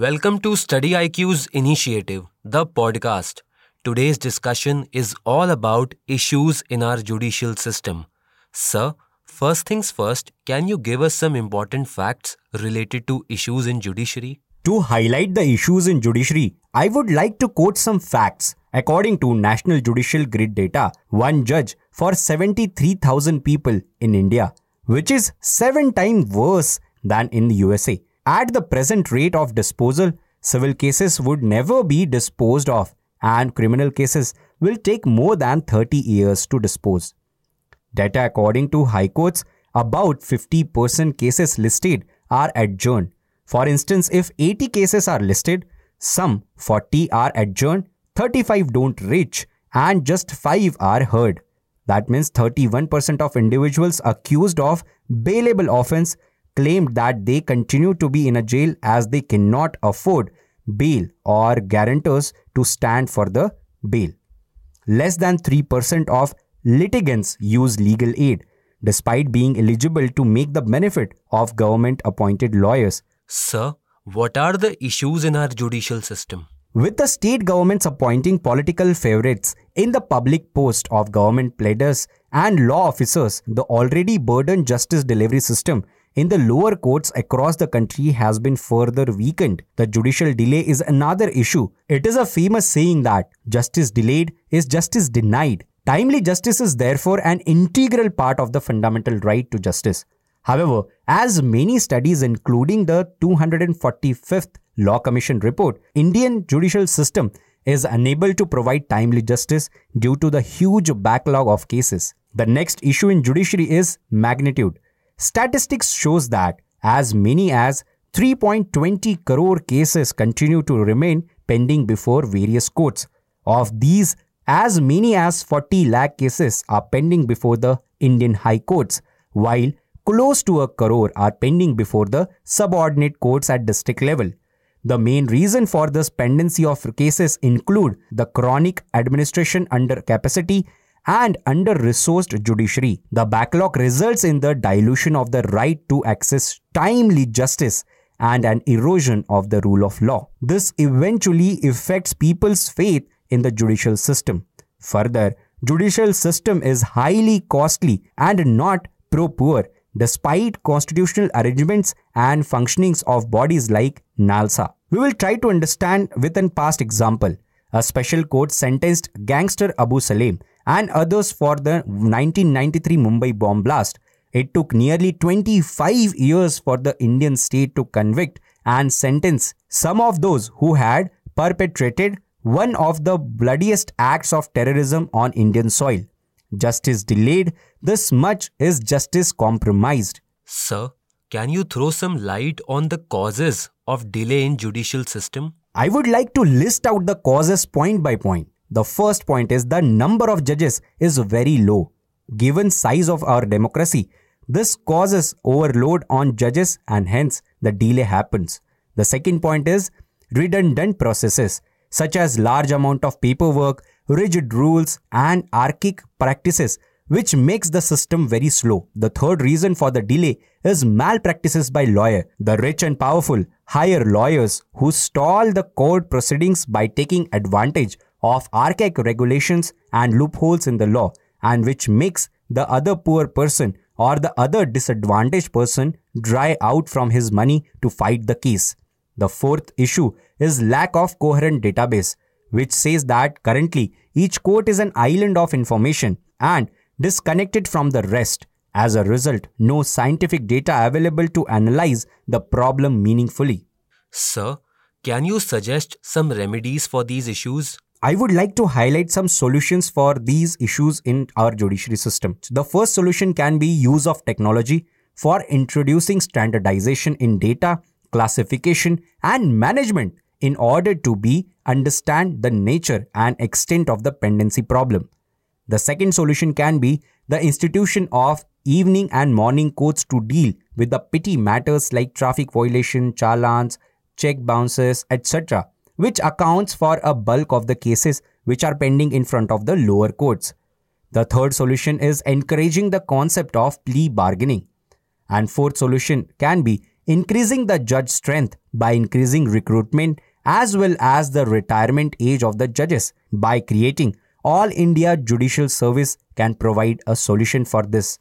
Welcome to Study IQ's initiative, the podcast. Today's discussion is all about issues in our judicial system. Sir, first things first, can you give us some important facts related to issues in judiciary? To highlight the issues in judiciary, I would like to quote some facts. According to National Judicial Grid data, one judge for 73,000 people in India, which is 7 times worse than in the USA. At the present rate of disposal, civil cases would never be disposed of and criminal cases will take more than 30 years to dispose. Data according to High Courts, about 50% cases listed are adjourned. For instance, if 80 cases are listed, some 40 are adjourned, 35 don't reach, and just 5 are heard. That means 31% of individuals accused of bailable offense claimed that they continue to be in a jail as they cannot afford bail or guarantors to stand for the bail. Less than 3% of litigants use legal aid despite being eligible to make the benefit of government appointed lawyers. Sir, what are the issues in our judicial system? With the state governments appointing political favorites in the public post of government pleaders and law officers, the already burdened justice delivery system in the lower courts across the country has been further weakened. The judicial delay is another issue. It is a famous saying that justice delayed is justice denied. Timely justice is therefore an integral part of the fundamental right to justice. However, as many studies including the 245th Law Commission report, Indian judicial system is unable to provide timely justice due to the huge backlog of cases. The next issue in judiciary is magnitude. Statistics shows that as many as 3.20 crore cases continue to remain pending before various courts. Of these, as many as 40 lakh cases are pending before the Indian High Courts, while close to a crore are pending before the subordinate courts at district level. The main reason for this pendency of cases include the chronic administration under capacity and under-resourced judiciary. The backlog results in the dilution of the right to access timely justice and an erosion of the rule of law. This eventually affects people's faith in the judicial system. Further, judicial system is highly costly and not pro-poor despite constitutional arrangements and functionings of bodies like NALSA. We will try to understand with an past example. A special court sentenced gangster Abu Salem and others for the 1993 Mumbai bomb blast. It took nearly 25 years for the Indian state to convict and sentence some of those who had perpetrated one of the bloodiest acts of terrorism on Indian soil. Justice delayed, this much is justice compromised. Sir, can you throw some light on the causes of delay in judicial system? I would like to list out the causes point by point. The first point is the number of judges is very low. Given size of our democracy, this causes overload on judges and hence the delay happens. The second point is redundant processes such as large amount of paperwork, rigid rules and archaic practices which makes the system very slow. The third reason for the delay is malpractices by lawyer. The rich and powerful hire lawyers who stall the court proceedings by taking advantage of archaic regulations and loopholes in the law and which makes the other poor person or the other disadvantaged person dry out from his money to fight the case. The fourth issue is lack of coherent database, which says that currently each court is an island of information and disconnected from the rest. As a result, no scientific data available to analyze the problem meaningfully. Sir, can you suggest some remedies for these issues? I would like to highlight some solutions for these issues in our judiciary system. The first solution can be use of technology for introducing standardization in data, classification and management in order to be understand the nature and extent of the pendency problem. The second solution can be the institution of evening and morning courts to deal with the petty matters like traffic violation, challans, check bounces, etc which accounts for a bulk of the cases which are pending in front of the lower courts. The third solution is encouraging the concept of plea bargaining. And fourth solution can be increasing the judge strength by increasing recruitment as well as the retirement age of the judges by creating all India Judicial Service can provide a solution for this.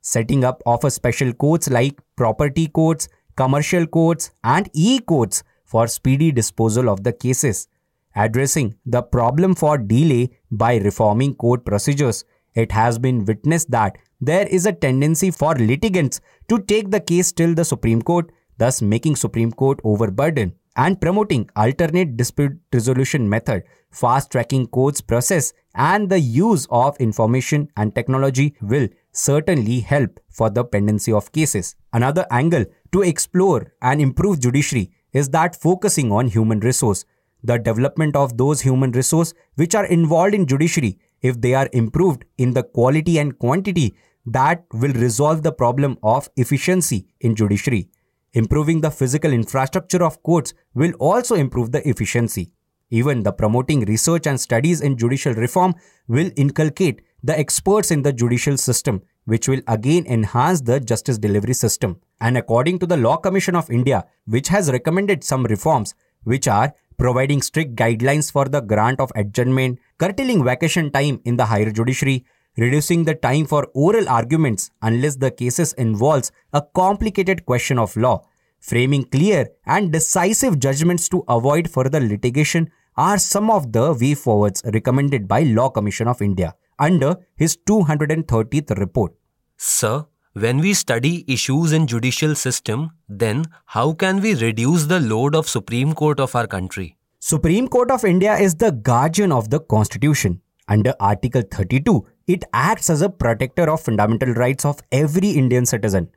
Setting up of a special courts like property courts, commercial courts and e-courts for speedy disposal of the cases. Addressing the problem for delay by reforming court procedures, it has been witnessed that there is a tendency for litigants to take the case till the Supreme Court, thus making Supreme Court overburdened and promoting alternate dispute resolution method, fast tracking courts process and the use of information and technology will certainly help for the pendency of cases. Another angle to explore and improve judiciary is that focusing on human resource. The development of those human resource which are involved in judiciary, if they are improved in the quality and quantity, that will resolve the problem of efficiency in judiciary. Improving the physical infrastructure of courts will also improve the efficiency. Even the promoting research and studies in judicial reform will inculcate the experts in the judicial system, which will again enhance the justice delivery system. And according to the Law Commission of India, which has recommended some reforms, which are providing strict guidelines for the grant of adjournment, curtailing vacation time in the higher judiciary, reducing the time for oral arguments unless the cases involves a complicated question of law, framing clear and decisive judgments to avoid further litigation are some of the way forwards recommended by Law Commission of India under his 230th report. Sir, when we study issues in judicial system, then how can we reduce the load of Supreme Court of our country? Supreme Court of India is the guardian of the Constitution. Under Article 32, it acts as a protector of fundamental rights of every Indian citizen.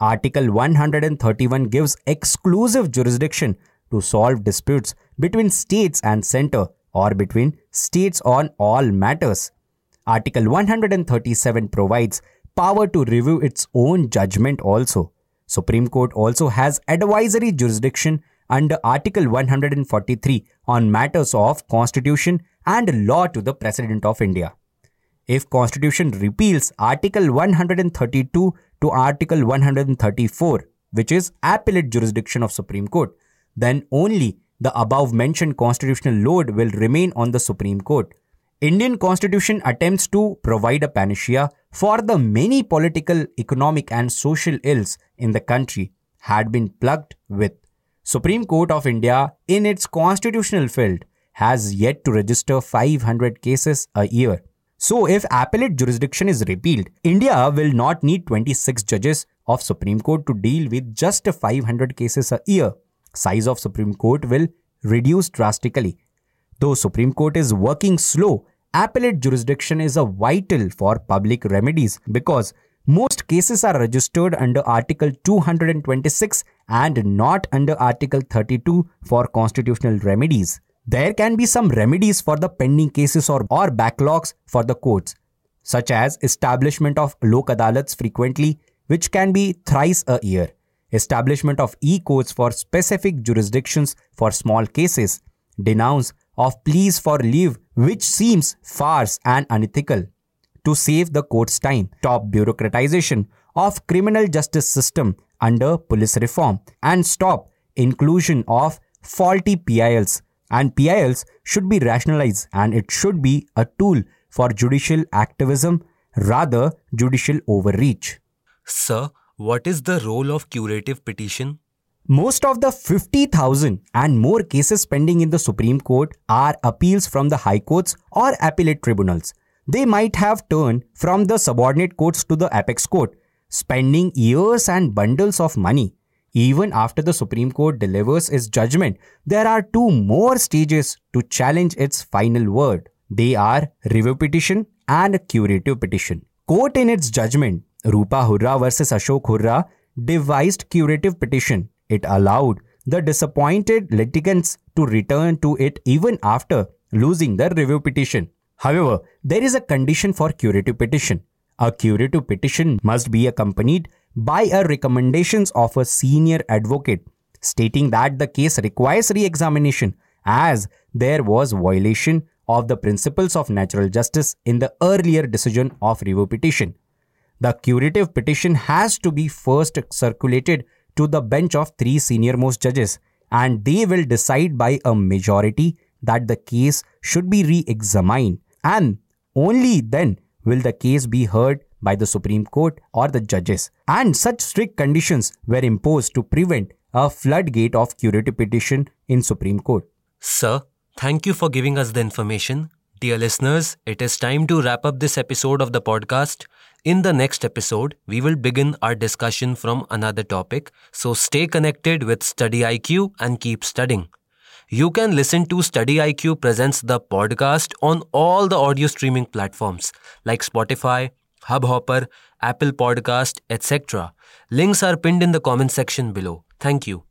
Article 131 gives exclusive jurisdiction to solve disputes between states and center or between states on all matters. Article 137 provides power to review its own judgment also. Supreme Court also has advisory jurisdiction under Article 143 on matters of constitution and law to the President of India. If Constitution repeals Article 132 to Article 134, which is appellate jurisdiction of Supreme Court, then only the above mentioned constitutional load will remain on the Supreme Court. Indian Constitution attempts to provide a panacea for the many political, economic and social ills in the country had been plugged with. Supreme Court of India in its constitutional field has yet to register 500 cases a year so, if appellate jurisdiction is repealed, India will not need 26 judges of Supreme Court to deal with just 500 cases a year. Size of Supreme Court will reduce drastically. Though Supreme Court is working slow, appellate jurisdiction is a vital for public remedies because most cases are registered under Article 226 and not under Article 32 for constitutional remedies. There can be some remedies for the pending cases or, or backlogs for the courts, such as establishment of lok adalats frequently, which can be thrice a year, establishment of e-courts for specific jurisdictions for small cases, denounce of pleas for leave, which seems farce and unethical, to save the court's time, top bureaucratization of criminal justice system under police reform, and stop inclusion of faulty PILs and PILs should be rationalized and it should be a tool for judicial activism rather judicial overreach. Sir, what is the role of curative petition? Most of the 50,000 and more cases pending in the Supreme Court are appeals from the high courts or appellate tribunals. They might have turned from the subordinate courts to the apex court, spending years and bundles of money even after the Supreme Court delivers its judgment, there are two more stages to challenge its final word. They are review petition and curative petition. Court in its judgment, Rupa Hurra versus Ashok Hurra, devised curative petition. It allowed the disappointed litigants to return to it even after losing the review petition. However, there is a condition for curative petition. A curative petition must be accompanied by a recommendations of a senior advocate stating that the case requires re-examination as there was violation of the principles of natural justice in the earlier decision of review petition. The curative petition has to be first circulated to the bench of three senior most judges and they will decide by a majority that the case should be re examined and only then will the case be heard by the Supreme Court or the judges. And such strict conditions were imposed to prevent a floodgate of curative petition in Supreme Court. Sir, thank you for giving us the information. Dear listeners, it is time to wrap up this episode of the podcast. In the next episode, we will begin our discussion from another topic. So stay connected with Study IQ and keep studying. You can listen to Study IQ presents the podcast on all the audio streaming platforms like Spotify, Hubhopper, Apple Podcast, etc. Links are pinned in the comment section below. Thank you.